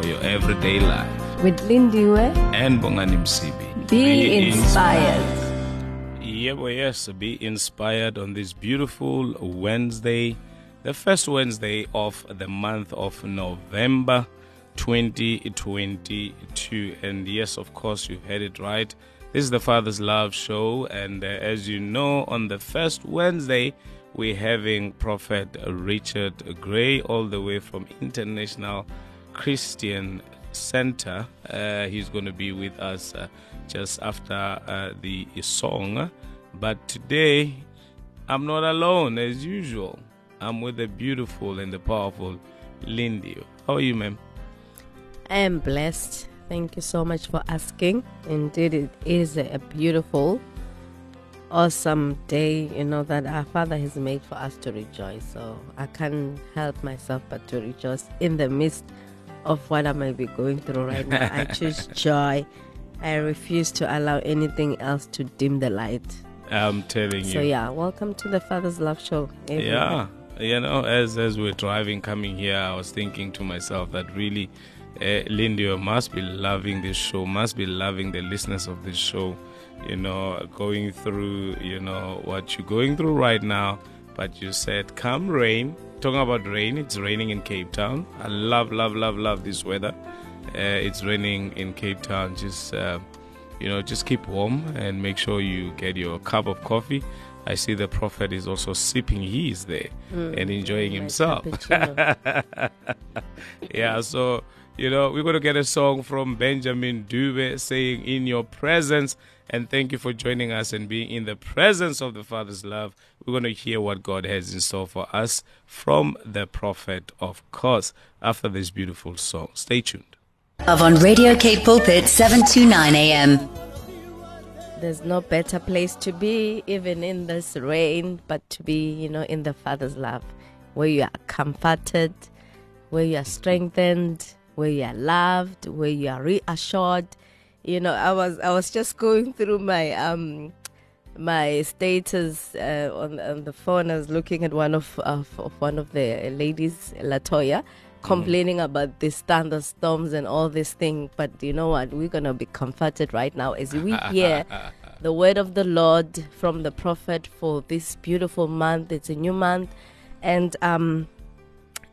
for your everyday life. With Lindiwe, And Bongani Msibi. be, inspired. Yeah, well, yes, be inspired on this beautiful Wednesday, the first Wednesday of the month of November 2022. And yes, of course, you heard it right. This is the Father's Love Show. And uh, as you know, on the first Wednesday, we're having Prophet Richard Gray, all the way from International Christian Center. Uh, he's going to be with us uh, just after uh, the song. But today, I'm not alone as usual. I'm with the beautiful and the powerful Lindy. How are you, ma'am? I am blessed. Thank you so much for asking. Indeed, it is a beautiful, awesome day, you know, that our Father has made for us to rejoice. So I can't help myself but to rejoice in the midst of what I might be going through right now. I choose joy. I refuse to allow anything else to dim the light. I'm telling you. So yeah, welcome to the Father's Love Show. everyone. Yeah, you know, as as we're driving coming here, I was thinking to myself that really, uh, Lindy you must be loving this show, must be loving the listeners of this show. You know, going through, you know, what you're going through right now. But you said, come rain. Talking about rain, it's raining in Cape Town. I love, love, love, love this weather. Uh, it's raining in Cape Town. Just uh, you know, just keep warm and make sure you get your cup of coffee. I see the prophet is also sipping his there and enjoying himself. yeah, so you know, we're gonna get a song from Benjamin Dube saying, In your presence, and thank you for joining us and being in the presence of the Father's love. We're gonna hear what God has in store for us from the prophet, of course, after this beautiful song. Stay tuned. Of on Radio Cape Pulpit 729 AM. There's no better place to be, even in this rain, but to be, you know, in the Father's love, where you are comforted, where you are strengthened, where you are loved, where you are reassured. You know, I was I was just going through my um my status uh, on on the phone. I was looking at one of of, of one of the ladies, Latoya, complaining about these thunderstorms and all this thing. But you know what? We're gonna be comforted right now as we hear the word of the Lord from the prophet for this beautiful month. It's a new month, and um.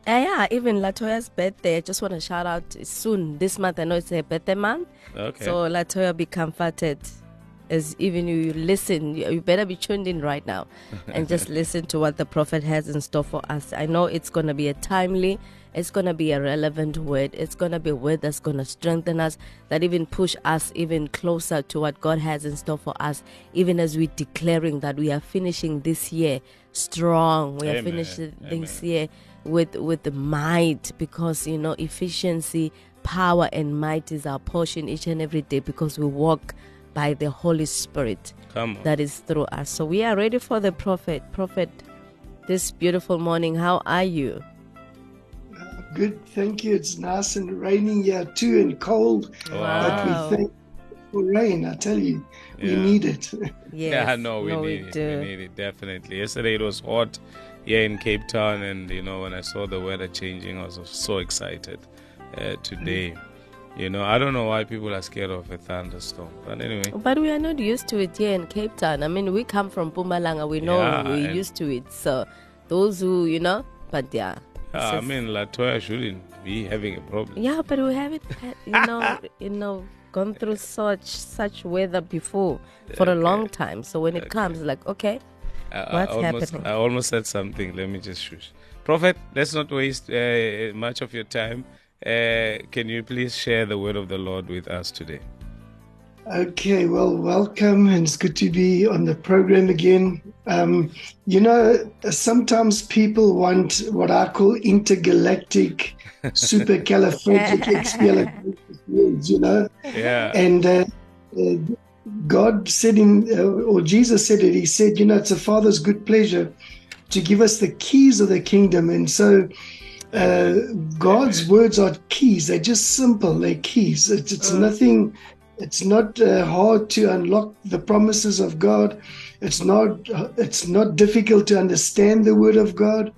Uh, yeah, even Latoya's birthday. I just want to shout out soon this month. I know it's her birthday month. Okay. So Latoya, be comforted. As even you, listen, you better be tuned in right now and just listen to what the prophet has in store for us. I know it's going to be a timely, it's going to be a relevant word. It's going to be a word that's going to strengthen us, that even push us even closer to what God has in store for us, even as we're declaring that we are finishing this year strong. We are Amen. finishing this Amen. year with with the might because you know efficiency power and might is our portion each and every day because we walk by the holy spirit Come on. that is through us so we are ready for the prophet prophet this beautiful morning how are you Good, thank you. It's nice and raining here too and cold, Wow. but we thank for rain. I tell you, we Yeah. need it. yes Yeah, no, we no, need we it. do We need it definitely. Yesterday it was hot here in Cape Town, and you know when I saw the weather changing, I was so excited. Uh, today, you know, I don't know why people are scared of a thunderstorm, but anyway, but we are not used to it here in cape town. I mean we come from Mpumalanga we know Yeah, we're used to it. So those who you know but yeah. Uh, I mean Latoya shouldn't be having a problem. Yeah, but we haven't, you know, you know, gone through such such weather before for a long time. So when it comes, like, okay, I, I What's almost, happening? I almost said something. Let me just shush. Prophet, let's not waste uh, much of your time. Uh, can you please share the word of the Lord with us today? Okay, well, welcome, and it's good to be on the program again. Um, you know, sometimes people want what I call intergalactic, supercalifragilisticexpialidocious you know? Yeah. And uh, uh, God said in, uh, or Jesus said it, He said, you know, it's a Father's good pleasure to give us the keys of the kingdom. And so, uh, God's words are keys. They're just simple. They're keys. It's, it's nothing. It's not uh, hard to unlock the promises of God. It's not. It's not difficult to understand the Word of God,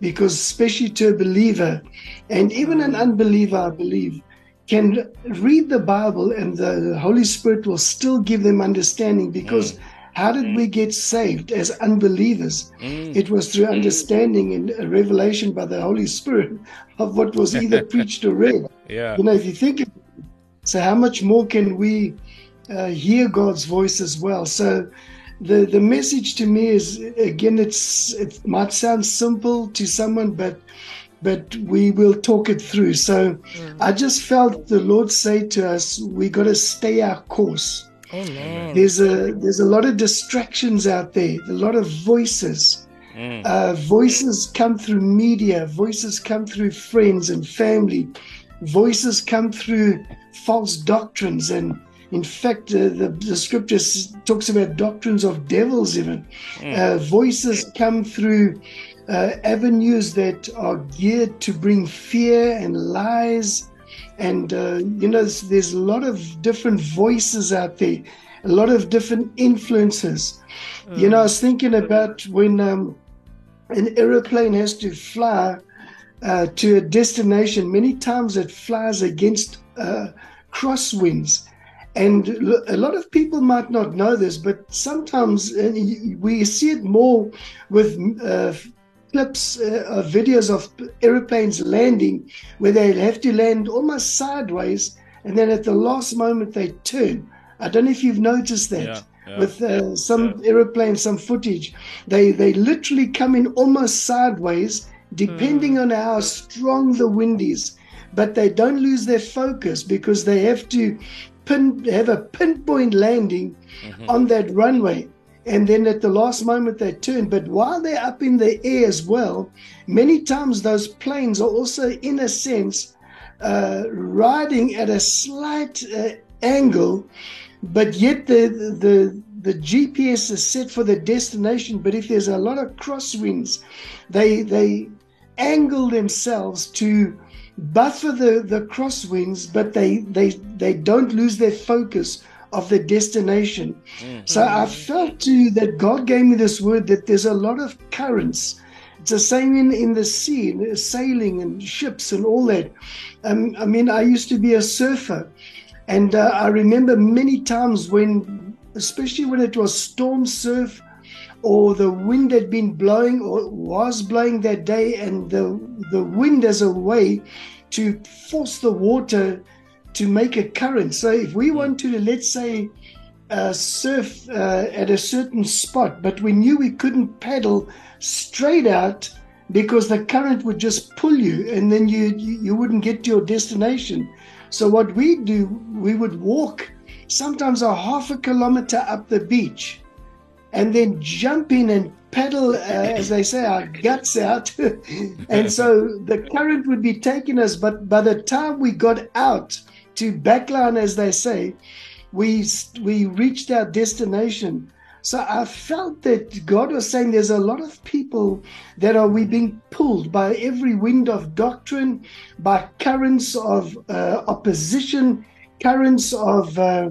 because especially to a believer, and even an unbeliever, I believe, can read the Bible, and the Holy Spirit will still give them understanding. Because mm. how did we mm. get saved as unbelievers? Mm. It was through understanding and a revelation by the Holy Spirit of what was either preached or read. Yeah. You know, if you think of it, so how much more can we uh, hear God's voice as well? So the the message to me is again, it's it might sound simple to someone, but but we will talk it through. So I just felt the Lord say to us, we got to stay our course. Amen. There's a there's a lot of distractions out there, a lot of voices. Uh, voices come through media, voices come through friends and family, voices come through false doctrines, and in fact, uh, the, the scripture talks about doctrines of devils. Even uh, voices come through uh, avenues that are geared to bring fear and lies. And uh, you know there's, there's a lot of different voices out there a lot of different influences. You know i was thinking about when um, an aeroplane has to fly uh, to a destination. Many times it flies against uh, crosswinds. And a lot of people might not know this but sometimes uh, we see it more with uh, clips uh, of videos of aeroplanes landing where they have to land almost sideways and then at the last moment they turn. I don't know if you've noticed that. Yeah, yeah. With uh, some aeroplanes, some footage, they they literally come in almost sideways, depending on how strong the wind is. But they don't lose their focus because they have to pin have a pinpoint landing on that runway and then at the last moment they turn. But while they're up in the air as well, many times those planes are also, in a sense, uh, riding at a slight uh, angle, but yet the, the the GPS is set for the destination. But if there's a lot of crosswinds, they they angle themselves to buffer the, the crosswinds, but they, they they don't lose their focus of the destination. So I felt too that God gave me this word that there's a lot of currents. It's the same in, in the sea, in sailing and ships and all that. Um, I mean, I used to be a surfer, and uh, I remember many times when, especially when it was storm surf, or the wind had been blowing or was blowing that day, and the the wind as a way to force the water to make a current. So if we want to, let's say, uh, surf uh, at a certain spot, but we knew we couldn't paddle straight out because the current would just pull you, and then you you, you wouldn't get to your destination. So what we do, we would walk sometimes a half a kilometer up the beach, and then jump in and paddle, uh, as they say, our guts out. and so the current would be taking us, but by the time we got out to backline, as they say, we we reached our destination. So I felt that God was saying there's a lot of people that are we being pulled by every wind of doctrine, by currents of uh, opposition, currents of uh,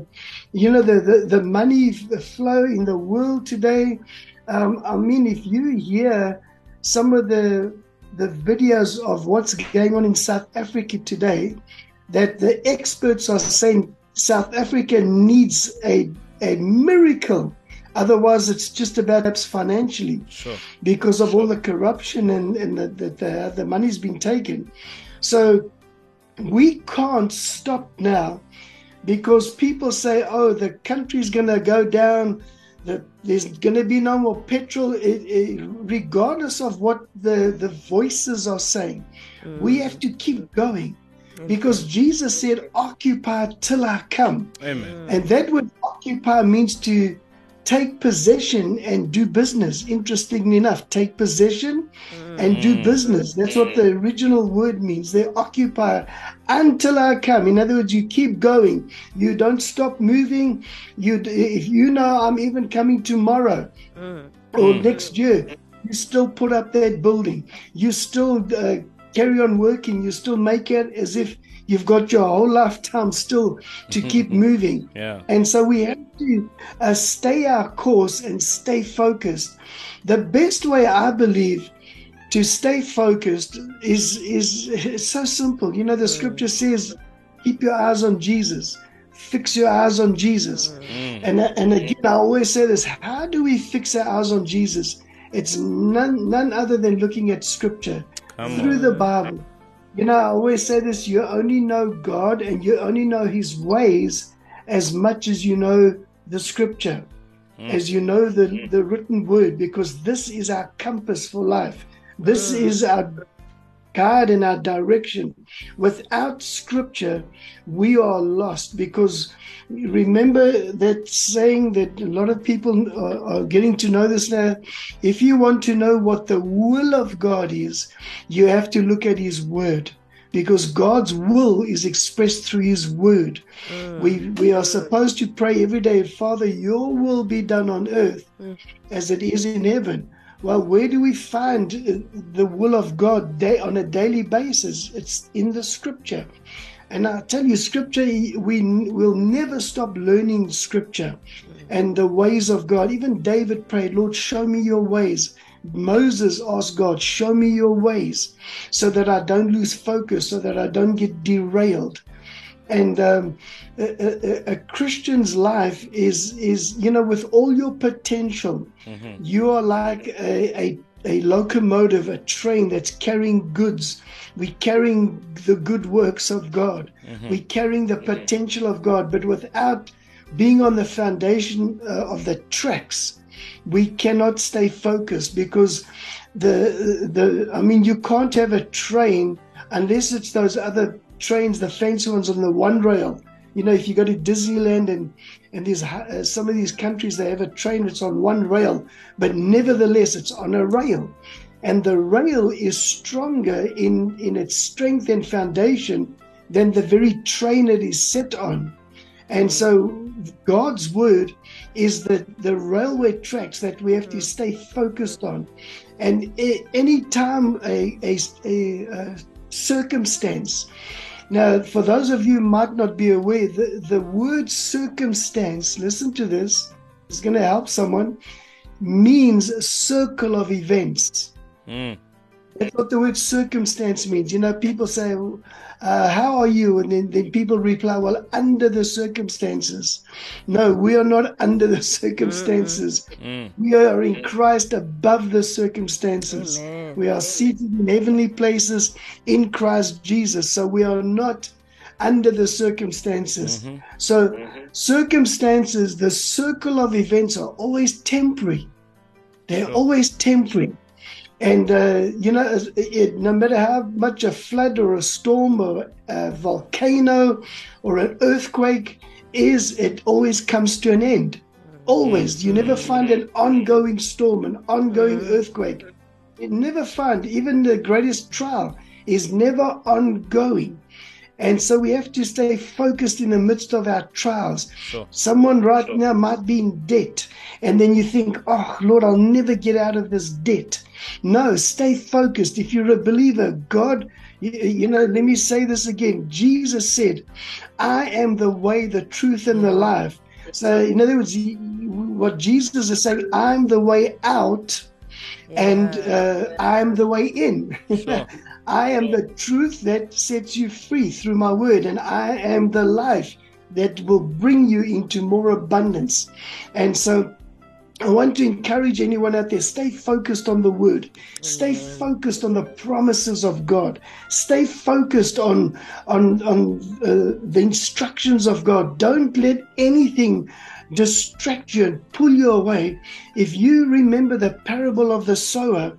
you know the, the the money flow in the world today. Um, I mean, if you hear some of the the videos of what's going on in South Africa today, that the experts are saying South Africa needs a a miracle. Otherwise, it's just about perhaps financially Sure. because of all the corruption and, and the, the, the, the money's been taken. So we can't stop now because people say, oh, the country's going to go down, the, there's going to be no more petrol, it, it, regardless of what the, the voices are saying. We mm. have to keep going because Jesus said, Occupy till I come. Amen. And that word occupy means to take possession and do business. Interestingly enough, take possession and do business. That's what the original word means. They occupy until I come. In other words, you keep going. You don't stop moving. You, if you know I'm even coming tomorrow or next year, you still put up that building. You still uh, carry on working. You still make it as if you've got your whole lifetime still to keep moving. Yeah. And so we have to uh, stay our course and stay focused. The best way, I believe, to stay focused is is so simple. You know, the scripture says, "Keep your eyes on Jesus." Fix your eyes on Jesus. And and again, I always say this: How do we fix our eyes on Jesus? It's none none other than looking at Scripture Come through on. the Bible. You know, I always say this: you only know God and you only know His ways as much as you know the Scripture, hmm. as you know the hmm. the written Word, because this is our compass for life. This hmm. is our guide and our direction. Without Scripture, we are lost because remember that saying that a lot of people are, are getting to know this now. If you want to know what the will of God is, you have to look at His Word. Because God's will is expressed through His Word. Mm. We we are supposed to pray every day, Father, Your will be done on earth mm. as it is in heaven. Well, where do we find uh, the will of God day, on a daily basis? It's in the Scripture. And I tell you, Scripture, we will never stop learning Scripture and the ways of God. Even David prayed, Lord, show me your ways. Moses asked God, show me your ways so that I don't lose focus, so that I don't get derailed. And um, a, a, a Christian's life is, is, you know, with all your potential, you are like a, a, a locomotive, a train that's carrying goods. We're carrying the good works of God. We're carrying the potential of God, but without being on the foundation uh, of the tracks, we cannot stay focused because the the I mean you can't have a train unless it's those other trains, the fancy ones on the one rail. You know, if you go to Disneyland and and there's uh, some of these countries, they have a train that's on one rail, but nevertheless it's on a rail, and the rail is stronger in in its strength and foundation than the very train it is set on. And so God's word is the, the railway tracks that we have to stay focused on. And any time a, a, a, a circumstance, now for those of you might not be aware, the, the word circumstance, listen to this, it's going to help someone, means a circle of events. Mm. That's what the word circumstance means. You know, people say, uh, How are you? And then, then people reply, Well, under the circumstances. No, we are not under the circumstances. Mm. We are in Christ above the circumstances. Amen. We are seated in heavenly places in Christ Jesus. So we are not under the circumstances. So, circumstances, the circle of events are always temporary. They're always temporary. And, uh, you know, it, it, no matter how much a flood or a storm or a volcano or an earthquake is, it always comes to an end. Always. You never find an ongoing storm, an ongoing earthquake. You never find, even the greatest trial is never ongoing. And so we have to stay focused in the midst of our trials. Sure. Someone right now might be in debt, and then you think, oh, Lord, I'll never get out of this debt. No, stay focused. If you're a believer, God, you, you know, let me say this again. Jesus said, I am the way, the truth, and the life. So, in other words, what Jesus is saying, I'm the way out and uh, I'm the way in. Sure. I am the truth that sets you free through my word, and I am the life that will bring you into more abundance. And so I want to encourage anyone out there stay focused on the word, stay focused on the promises of God, stay focused on, on, on uh, the instructions of God. Don't let anything distract you and pull you away. If you remember the parable of the sower,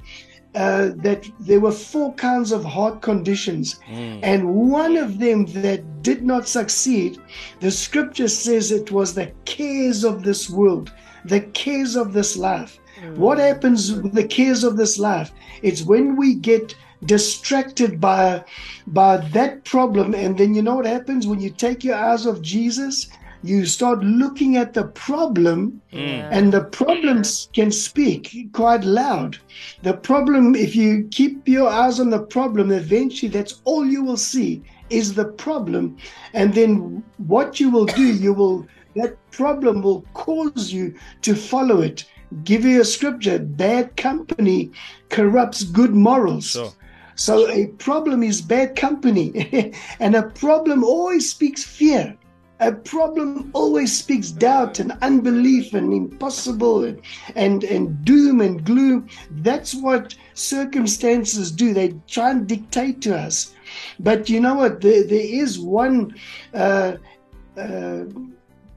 uh, that there were four kinds of heart conditions, and one of them that did not succeed, the scripture says it was the cares of this world, the cares of this life. What happens with the cares of this life? It's when we get distracted by by that problem, and then you know what happens when you take your eyes off Jesus. You start looking at the problem, mm. and the problems can speak quite loud. The problem, if you keep your eyes on the problem, eventually that's all you will see is the problem. And then what you will do, you will, that problem will cause you to follow it. Give you a scripture bad company corrupts good morals. Sure. So a problem is bad company, and a problem always speaks fear. A problem always speaks doubt and unbelief and impossible and, and, and doom and gloom. That's what circumstances do. They try and dictate to us. But you know what? There, there is one uh, uh,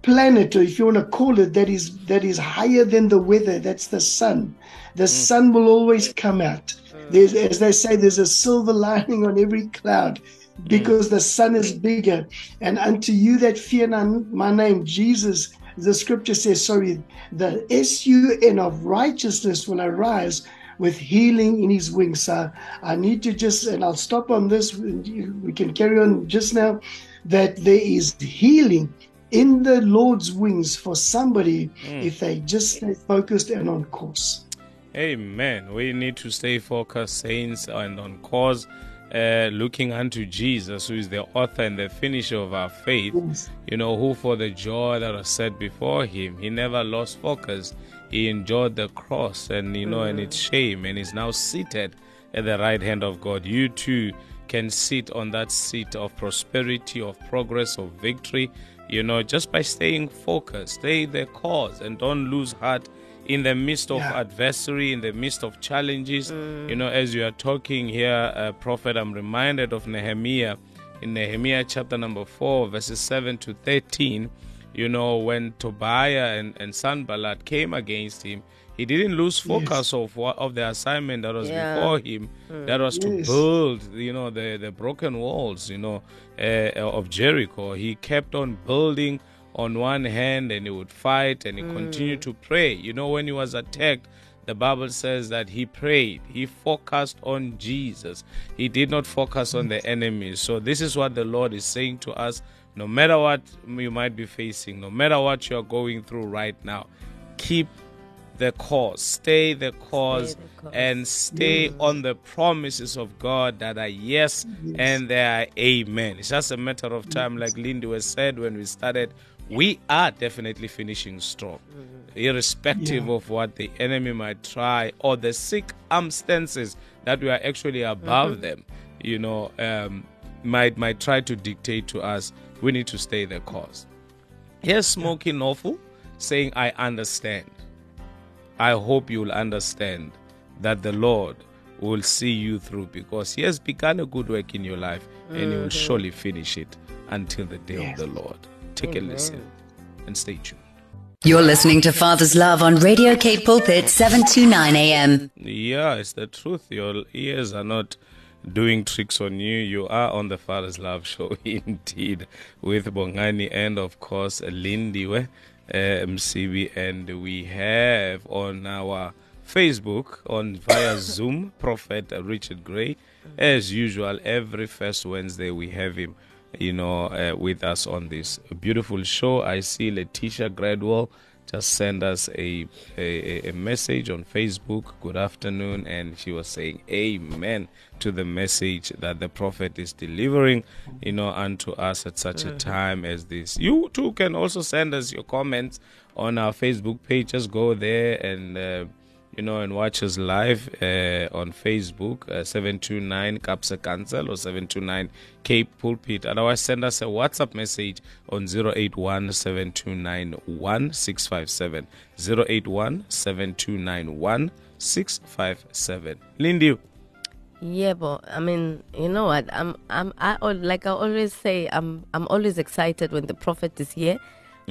planet, or if you want to call it, that is that is higher than the weather. That's the sun. The sun will always come out. There's, as they say, there's a silver lining on every cloud Mm. because the sun is bigger. And unto you that fear my name, Jesus, the scripture says, sorry, the S U N of righteousness will arise with healing in his wings. So I need to just, and I'll stop on this, we can carry on just now, that there is healing in the Lord's wings for somebody mm. if they just stay focused and on course. Amen. We need to stay focused, saints, and on cause, uh, looking unto Jesus, who is the author and the finisher of our faith. Yes. You know, who for the joy that was set before him, he never lost focus. He endured the cross and, you know, and its shame, and is now seated at the right hand of God. You too can sit on that seat of prosperity, of progress, of victory, you know, just by staying focused, stay the cause, and don't lose heart in the midst of Yeah. adversary, in the midst of challenges. You know, as you are talking here, uh, Prophet, I'm reminded of Nehemiah in Nehemiah chapter number 4, verses 7 to 13. You know, when Tobiah and, and Sanballat came against him, he didn't lose focus of what, of the assignment that was Yeah. before him. That was to build, you know, the, the broken walls, you know, uh, of Jericho. He kept on building on one hand and he would fight and he mm. continued to pray. You know, when he was attacked, the Bible says that he prayed, he focused on Jesus, he did not focus on the mm. enemy. So, this is what the Lord is saying to us no matter what you might be facing, no matter what you're going through right now, keep the cause, stay the cause, the course. and stay mm. on the promises of God that are yes, and they are amen. It's just a matter of time, like Lindy was said when we started. We are definitely finishing strong, mm. irrespective Yeah. of what the enemy might try or the circumstances that we are actually above mm-hmm. them. You know, um, might might try to dictate to us. We need to stay the course. Here's Smokie Norful saying, I understand. I hope you'll understand that the Lord will see you through because He has begun a good work in your life and He will mm-hmm. surely finish it until the day Yes. of the Lord. Take a listen and stay tuned. You're listening to Father's Love on Radio Cape Pulpit 729 AM. Yeah, it's the truth. Your ears are not doing tricks on you. You are on the Father's Love Show indeed with Bongani and, of course, Lindiwe, uh, Msibi. And we have on our Facebook, on via Zoom, Prophet Richard Gray. As usual, every first Wednesday we have him you know, uh, with us on this beautiful show. I see Letitia Gradwell just send us a, a a message on Facebook. Good afternoon, and she was saying Amen to the message that the prophet is delivering, you know, unto us at such a time as this. You too can also send us your comments on our Facebook page. Just go there and. Uh, you know, and watch us live uh, on Facebook, uh, 729 Kaapse Kansel or 729 Cape Pulpit. Otherwise, send us a WhatsApp message on 081 729 1657. 081 729 1657. Lindy, Yeah, but I mean, you know what? I'm, I'm, I like I always say, I'm, I'm always excited when the prophet is here,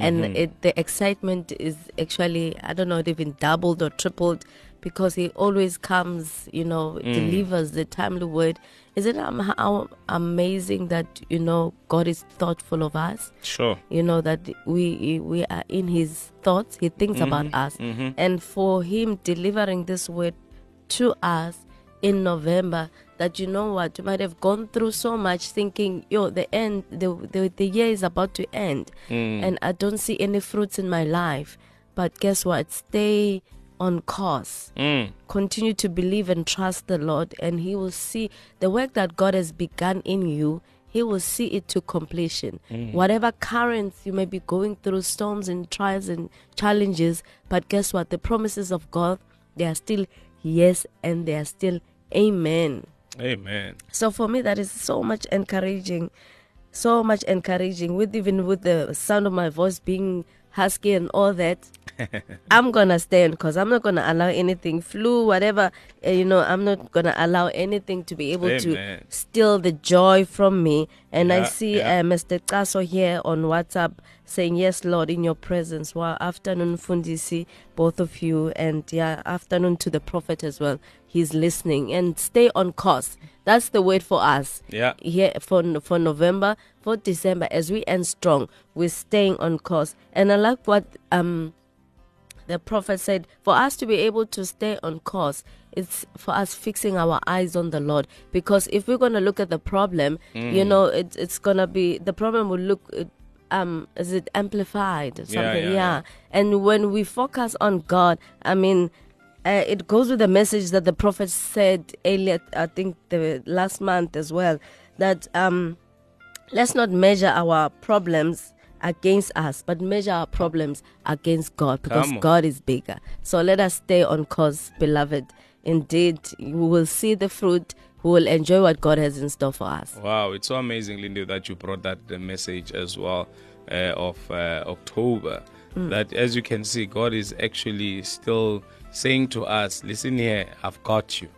and mm-hmm. it, the excitement is actually, I don't know, it even doubled or tripled because He always comes, you know, mm. delivers the timely word. Isn't it um, how amazing that you know God is thoughtful of us? Sure. you know that we we are in his thoughts he thinks about mm-hmm. us mm-hmm. and for him delivering this word to us in november that you know what you might have gone through so much thinking yo the end the the, the year is about to end and i don't see any fruits in my life but guess what stay on course Mm. continue to believe and trust the Lord, and He will see the work that God has begun in you. He will see it to completion. Whatever currents you may be going through, storms and trials and challenges, but guess what? The promises of God, they are still yes and they are still amen. Amen. So for me, that is so much encouraging, so much encouraging. With even with the sound of my voice being husky and all that, I'm gonna stand because I'm not gonna allow anything, flu, whatever. uh, you know, I'm not gonna allow anything to be able Amen. to steal the joy from me. And I see yeah. uh, Mr. Kaso here on WhatsApp saying, "Yes, Lord, in Your presence." Well, afternoon, Fundisi, both of you, and yeah, afternoon to the prophet as well. He's listening and stay on course. That's the word for us Yeah. here for for November, for December, as we end strong, we're staying on course. And I like what um the prophet said for us to be able to stay on course it's for us fixing our eyes on the lord because if we're going to look at the problem you know it, it's going to be the problem will look um is it amplified something yeah, yeah, yeah. and when we focus on god i mean uh, it goes with the message that the prophet said earlier i think the last month as well that um let's not measure our problems against us, but measure our problems against God because God is bigger. So let us stay on course, beloved. Indeed, we will see the fruit. We will enjoy what God has in store for us. Wow, it's so amazing, Lindy, that you brought that uh, message as well uh, of uh, October. That as you can see, God is actually still saying to us, Listen here, I've got you.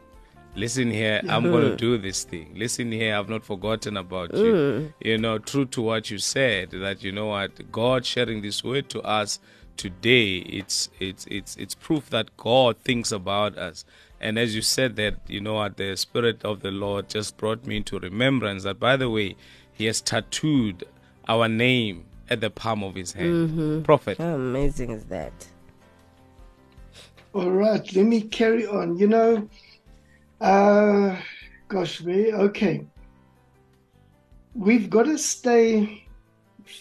Listen here, I'm going to do this thing. Listen here, I've not forgotten about you. You know, true to what you said, that you know what, God sharing this word to us today, it's it's it's it's proof that God thinks about us. And as you said that, you know the Spirit of the Lord just brought me into remembrance that, by the way, He has tattooed our name at the palm of His hand. Prophet. How amazing is that? All right, let me carry on. You know, uh, gosh, we okay. We've got to stay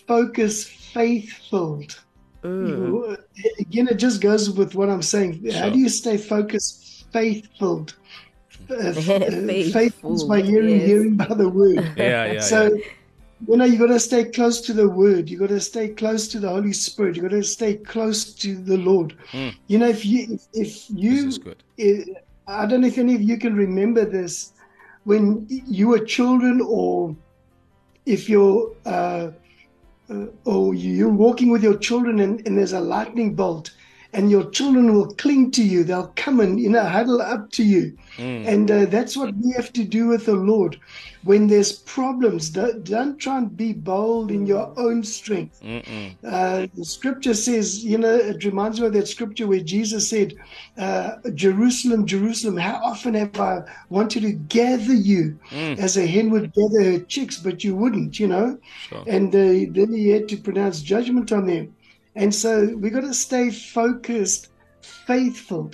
focused, faith-filled. You- Again, it just goes with what I'm saying. How do you stay focused, faith-filled? Uh, uh, Faithful, is by hearing, yes. hearing by the word. Yeah, yeah, so yeah. you know you got to stay close to the word you got to stay close to the holy spirit you got to stay close to the lord Mm. you know if you if, if you This is good. eh, i don't know if any of you can remember this when you were children or if you're uh, uh, or you're walking with your children and, and there's a lightning bolt and your children will cling to you they'll come and you know huddle up to you Mm. and uh, that's what we have to do with the Lord. When there's problems, don't, don't try and be bold in your own strength. Uh, the scripture says, you know, it reminds me of that scripture where Jesus said, uh, Jerusalem, Jerusalem, how often have I wanted to gather you Mm. as a hen would gather her chicks, but you wouldn't, you know? Sure. And uh, then he had to pronounce judgment on them. And so we've got to stay focused, faithful.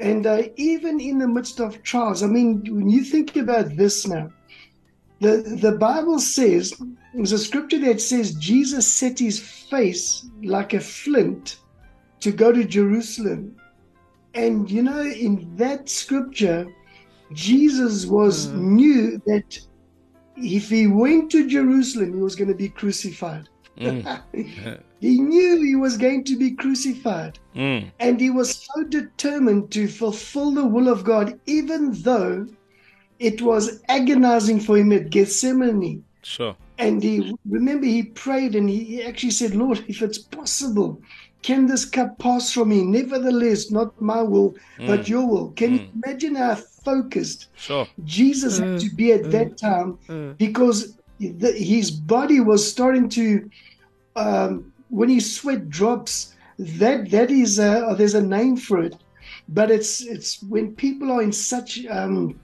And uh, even in the midst of trials, I mean, when you think about this now, the, the Bible says, there's a scripture that says Jesus set his face like a flint to go to Jerusalem. And you know, in that scripture, Jesus was knew that if he went to Jerusalem, he was going to be crucified. Mm. he knew he was going to be crucified. Mm. And he was so determined to fulfill the will of God, even though it was agonizing for him at Gethsemane. Sure. And he remember he prayed and he actually said, Lord, if it's possible, can this cup pass from me? Nevertheless, not my will, but mm. your will. Can you mm. imagine how focused Sure. Jesus had to be at that time because the, his body was starting to, um, when his sweat drops, that that is a, there's a name for it. but it's it's when people are in such um,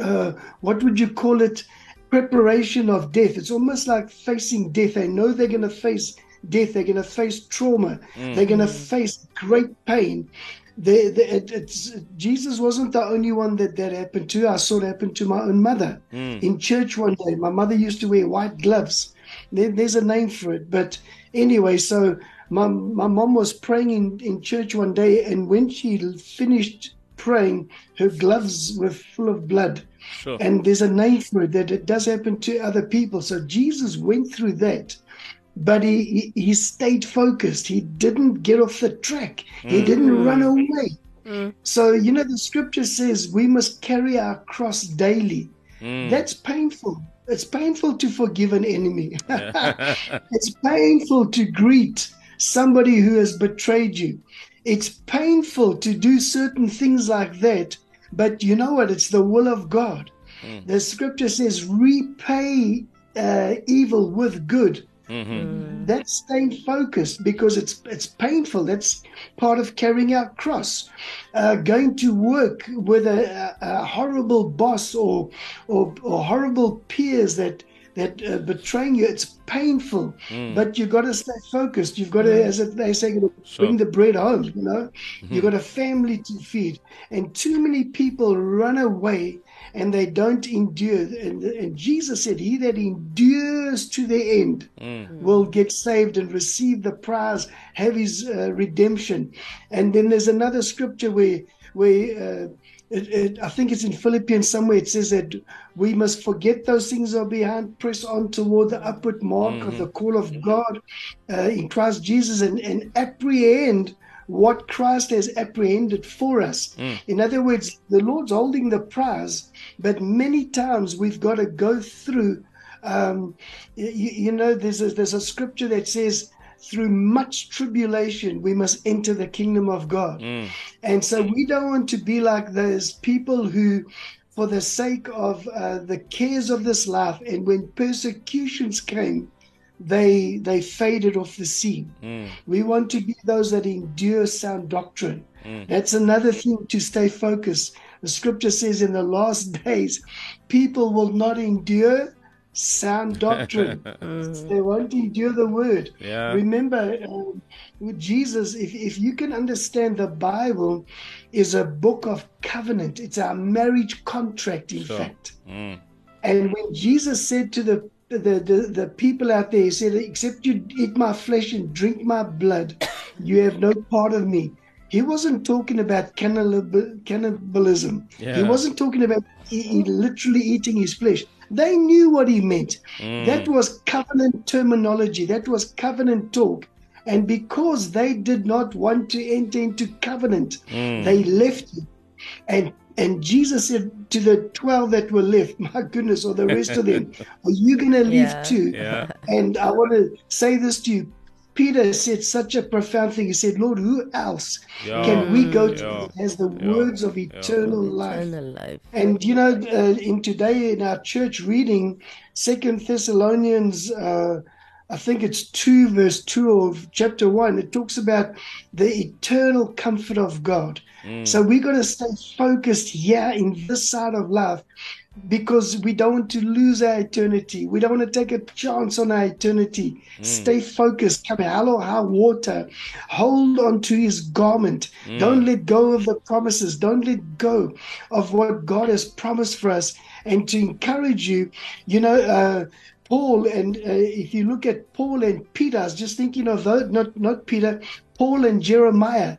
uh, what would you call it? Preparation of death. It's almost like facing death. They know they're going to face death. They're going to face trauma. They're going to face great pain. They, they, it, it's jesus wasn't the only one that that happened to. I saw it happen to my own mother. In church one day my mother used to wear white gloves there, there's a name for it but anyway so my, my mom was praying in, in church one day and when she finished praying her gloves were full of blood Sure. and there's a name for it that it does happen to other people. So Jesus went through that, but he he, he stayed focused. He didn't get off the track. He mm. didn't run away. Mm. So you know the scripture says we must carry our cross daily. Mm. That's painful. It's painful to forgive an enemy. it's painful to greet somebody who has betrayed you. It's painful to do certain things like that, but you know what? It's the will of God. The scripture says, repay uh, evil with good. Mm-hmm. Mm. That's staying focused because it's it's painful. That's part of carrying out cross. Uh, going to work with a, a, a horrible boss or, or or horrible peers that that uh, betraying you. It's painful, mm. but you got to stay focused. You've got to, mm. as they say, you know, bring the bread home. You know, mm-hmm. you've got a family to feed, and too many people run away and they don't endure. And, and Jesus said, "He that endures to the end will get saved and receive the prize, have his uh, redemption." And then there's another scripture where where. Uh, it, it, I think it's in Philippians somewhere. It says that we must forget those things that are behind, press on toward the upward mark of the call of God uh, in Christ Jesus, and, and apprehend what Christ has apprehended for us. In other words, the Lord's holding the prize, but many times we've got to go through. Um, you, you know, there's a, there's a scripture that says, through much tribulation, we must enter the kingdom of God. And so we don't want to be like those people who, for the sake of uh, the cares of this life, and when persecutions came, they they faded off the scene. We want to be those that endure sound doctrine. That's another thing to stay focused. The scripture says in the last days, people will not endure sound doctrine. they won't endure the word. Yeah. Remember, um, with Jesus, if, if you can understand the Bible is a book of covenant, it's our marriage contract, in Sure. fact. Mm. And when Jesus said to the the, the, the people out there, he said, Except you eat my flesh and drink my blood, you have no part of me. He wasn't talking about cannibal- cannibalism. He wasn't talking about literally eating his flesh. They knew what he meant. Mm. That was covenant terminology, that was covenant talk. And because they did not want to enter into covenant, mm. they left him. And and Jesus said to the 12 that were left, My goodness, or the rest of them, are you going to leave Yeah. too? Yeah. And I want to say this to you. Peter said such a profound thing. He said, Lord, who else Yeah. can we go to Yeah. that has the Yeah. words of eternal life? Eternal life. And you know, uh, in today in our church reading, Second Thessalonians, uh, I think it's two verse two of chapter one. It talks about the eternal comfort of God. So we got to stay focused here in this side of life because we don't want to lose our eternity. We don't want to take a chance on our eternity. Stay focused. Come hell or high water. Hold on to his garment. Don't let go of the promises. Don't let go of what God has promised for us. And to encourage you, you know, uh, Paul, and uh, if you look at Paul and Peter, I was just thinking of those, not, not Peter, Paul and Jeremiah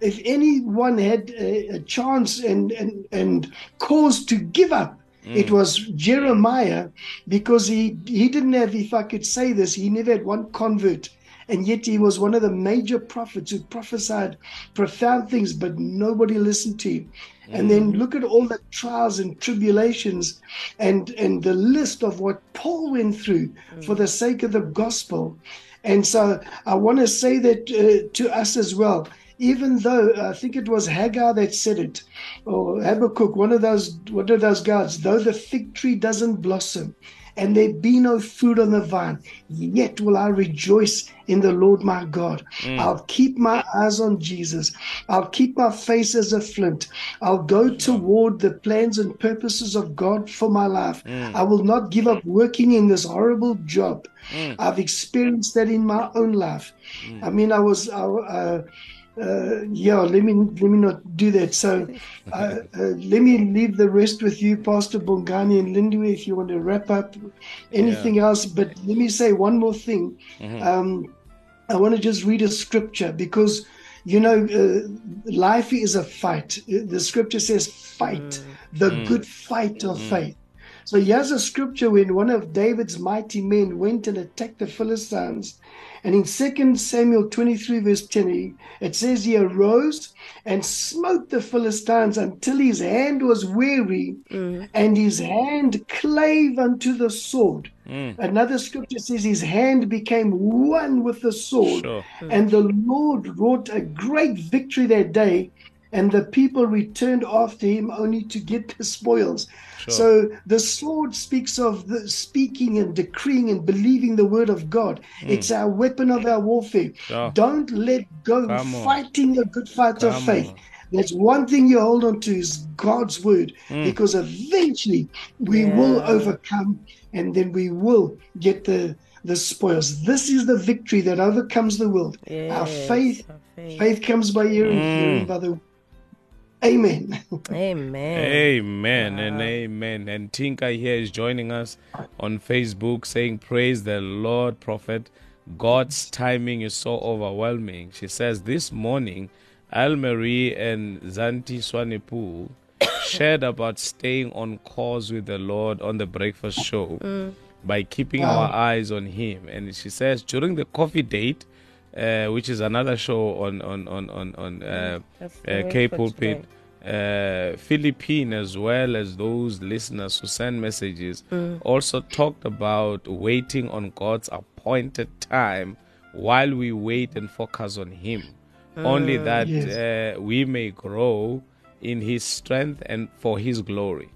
if anyone had a, a chance and, and, and cause to give up, mm. it was Jeremiah because he, he didn't have, if I could say this, he never had one convert. And yet he was one of the major prophets who prophesied profound things, but nobody listened to him. And then mm. look at all the trials and tribulations and, and the list of what Paul went through mm. for the sake of the gospel. And so I want to say that uh, to us as well even though uh, I think it was Hagar that said it, or Habakkuk, one of those one of those guys, though the fig tree doesn't blossom and there be no fruit on the vine, yet will I rejoice in the Lord my God. Mm. I'll keep my eyes on Jesus. I'll keep my face as a flint. I'll go toward the plans and purposes of God for my life. Mm. I will not give up working in this horrible job. Mm. I've experienced that in my own life. I mean, I was. I, uh, uh, yeah, let me let me not do that. So, uh, uh, let me leave the rest with you, Pastor Bongani and Lindy, if you want to wrap up anything else. But let me say one more thing. Um, I want to just read a scripture because you know uh, life is a fight. The scripture says, "Fight the good fight of faith." So here's a scripture when one of David's mighty men went and attacked the Philistines. And in 2 Samuel 23, verse 10, it says he arose and smote the Philistines until his hand was weary mm. and his hand clave unto the sword. Mm. Another scripture says his hand became one with the sword. Sure. And the Lord wrought a great victory that day. And the people returned after him only to get the spoils. So the sword speaks of the speaking and decreeing and believing the word of God. It's our weapon of our warfare. Sure. Don't let go Come on. fighting a good fight of faith. on. That's one thing you hold on to is God's word, Mm. because eventually we will overcome, and then we will get the the spoils. This is the victory that overcomes the world. our faith, our faith. faith comes by hearing, Mm. hearing by the. Amen. Amen. Amen and amen. And Tinka here is joining us on Facebook saying, Praise the Lord, Prophet. God's timing is so overwhelming. She says, This morning, Elmarie and Zanti Swanepoel shared about staying on course with the Lord on the breakfast show mm. by keeping our eyes on Him. And she says, During the coffee date, uh, which is another show on on on on, on uh, uh, Cape Pulpit, uh, Philippine, as well as those listeners who send messages, also talked about waiting on God's appointed time while we wait and focus on Him. Only that Yes. uh, we may grow in His strength and for His glory.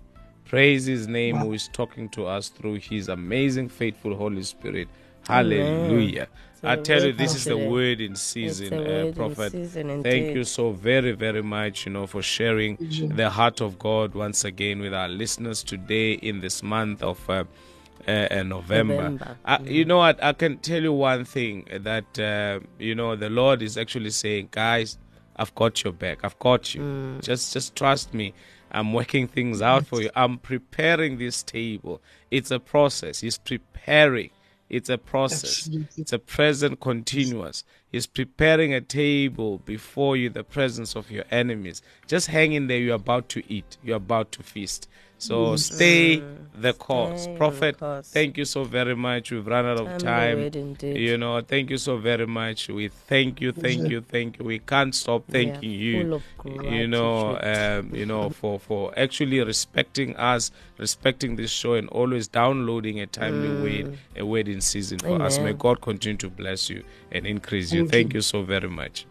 Praise His name, who is talking to us through His amazing, faithful Holy Spirit. Hallelujah. So I tell you, wait this is the word in season, a uh, word in Prophet. season Thank you so very, very much, you know, for sharing the heart of God once again with our listeners today in this month of uh, uh, November. November. I, you know what? I can tell you one thing that, uh, you know, the Lord is actually saying, guys, I've got your back. I've got you. Just, just trust me. I'm working things out for you. I'm preparing this table. It's a process. He's preparing. It's a process. Absolutely. It's a present continuous. He's preparing a table before you, the presence of your enemies. Just hang in there. You're about to eat. You're about to feast. So stay the course. Stay the Prophet, course. thank you so very much. We've run out of Time time. the word indeed. You know, thank you so very much. We thank you, thank you, thank you. We can't stop thanking full you. You know, um, you know, for for actually respecting us, respecting this show, and always downloading a timely word, a word in season for us. May Mm. God continue to bless you and increase you. Thank you so very much.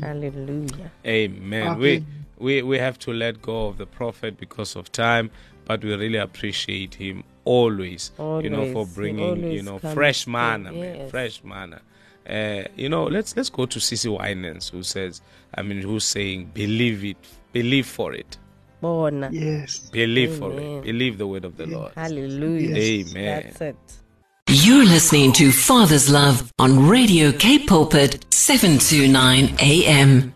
Hallelujah. Amen. Amen. We, we we have to let go of the prophet because of time, but we really appreciate him always. you know, for bringing you know fresh through. manna, man, fresh manna. Uh, you know, let's let's go to CeCe Winans, who says, I mean, who's saying, believe it, believe for it, Bona. Yes. believe for it, believe the word of the Lord. Hallelujah. Yes. Amen. That's it. You're listening to Father's Love on Radio Cape Pulpit 729 AM.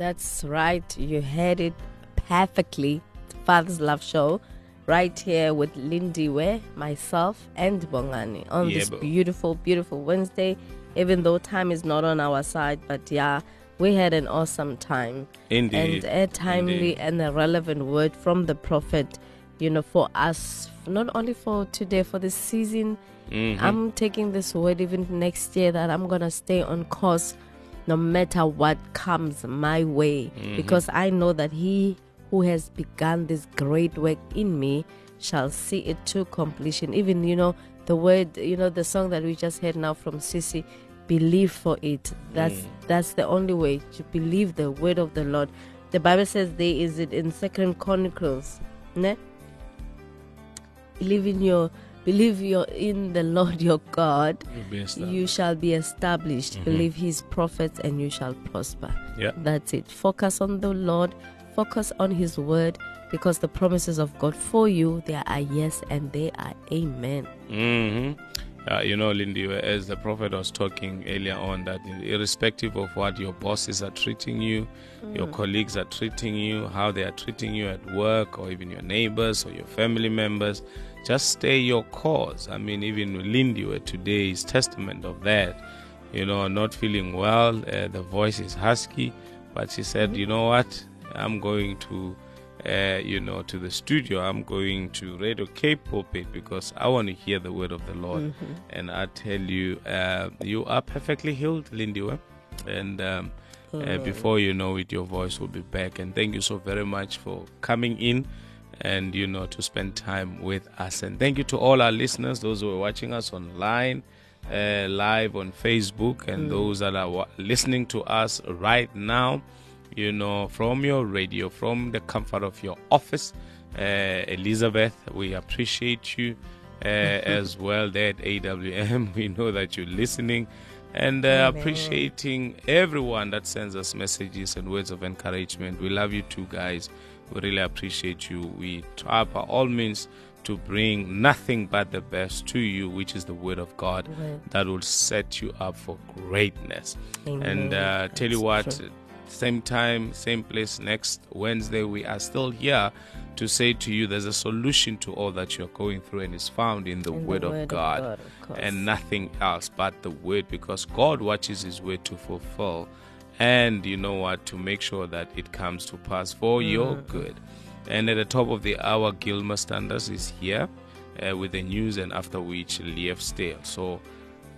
That's right. You heard it perfectly. Father's Love Show, right here with Lindy Ware, myself, and Bongani on Yeah, this beautiful, beautiful Wednesday. Even though time is not on our side, but yeah, we had an awesome time. Indeed. And a timely Indeed. and a relevant word from the prophet, you know, for us, not only for today, for this season. Mm-hmm. I'm taking this word even next year that I'm going to stay on course no matter what comes my way Mm-hmm. because I know that he who has begun this great work in me shall see it to completion. Even, you know, the word, you know, the song that we just heard now from CeCe, believe for it. That's Mm. that's the only way to believe the word of the Lord. The Bible says there is it in Second Chronicles, ne? Believe in your Believe you're in the Lord your God, You'll be established. you shall be established. Believe his prophets, and you shall prosper. Yeah. That's it. Focus on the Lord, focus on his word, because the promises of God for you, they are yes and they are amen. hmm Uh, you know, Lindy, as the prophet was talking earlier on, that irrespective of what your bosses are treating you, your colleagues are treating you, how they are treating you at work, or even your neighbors or your family members, just stay your course. I mean, even Lindy, where today is testament of that. You know, not feeling well, uh, the voice is husky, but she said, you know what, I'm going to uh, you know, to the studio. I'm going to Radio Cape Pulpit because I want to hear the word of the Lord. And I tell you, uh, you are perfectly healed, Lindy. And um, uh, before you know it, your voice will be back. And thank you so very much for coming in and, you know, to spend time with us. And thank you to all our listeners, those who are watching us online. Uh, live on Facebook, and those that are listening to us right now, you know, from your radio, from the comfort of your office. Uh, Elizabeth, we appreciate you uh, as well there at AWM. We know that you're listening and uh, appreciating everyone that sends us messages and words of encouragement. We love you too, guys. We really appreciate you. We try by all means to bring nothing but the best to you, which is the word of God Word. that will set you up for greatness. Amen. And uh, tell you what, true. same time, same place next Wednesday, we are still here to say to you there's a solution to all that you're going through, and is found in the, In the word, word of of God, God, of and nothing else but the word, because God watches His word to fulfill. And you know what? To make sure that it comes to pass for your Mm. good. And at the top of the hour, Gilmer Standards is here uh, with the news, and after which, Lief Stale. So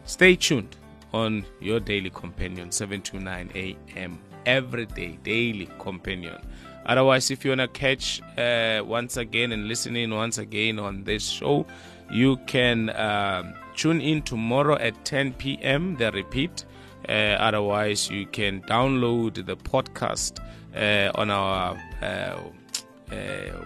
stay tuned on your daily companion 7 to 9 a.m every day daily companion otherwise if you want to catch uh, once again and listen in once again on this show you can um, tune in tomorrow at 10 p.m the repeat uh, otherwise you can download the podcast uh, on our uh, uh,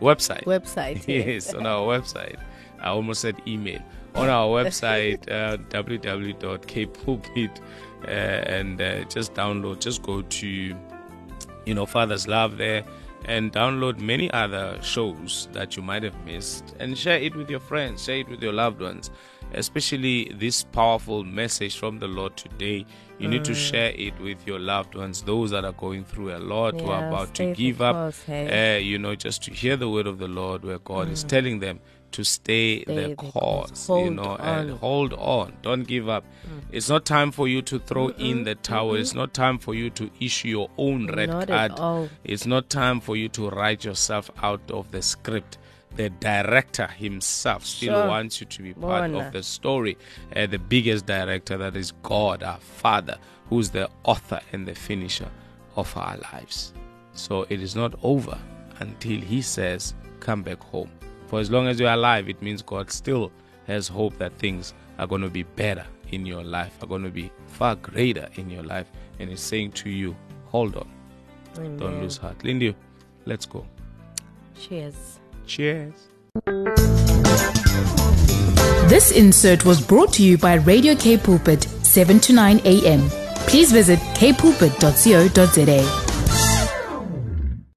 website Website. yes, on our website. I almost said email. On our website, uh, www.capepulpit, uh, and uh, just download, just go to, you know, Father's Love there, and download many other shows that you might have missed, and share it with your friends, share it with your loved ones. Especially this powerful message from the Lord today, you need to share it with your loved ones, those that are going through a lot, who are about to give up, course, hey. uh, you know, just to hear the word of the Lord, where God is telling them to stay, Stay the course, you know, and hold on. Don't give up. It's not time for you to throw in the towel. It's not time for you to issue your own red Not card. It's not time for you to write yourself out of the script. The director himself still Sure. wants you to be part Bona. of the story. Uh, the biggest director, that is God, our Father, who's the author and the finisher of our lives. So it is not over until He says, Come back home. For as long as you're alive, it means God still has hope that things are going to be better in your life, are going to be far greater in your life. And He's saying to you, Hold on, don't lose heart. Lindy, let's go. Cheers. Cheers. This insert was brought to you by Radio Cape Pulpit, 7 to 9 a.m. Please visit capepulpit.co.za.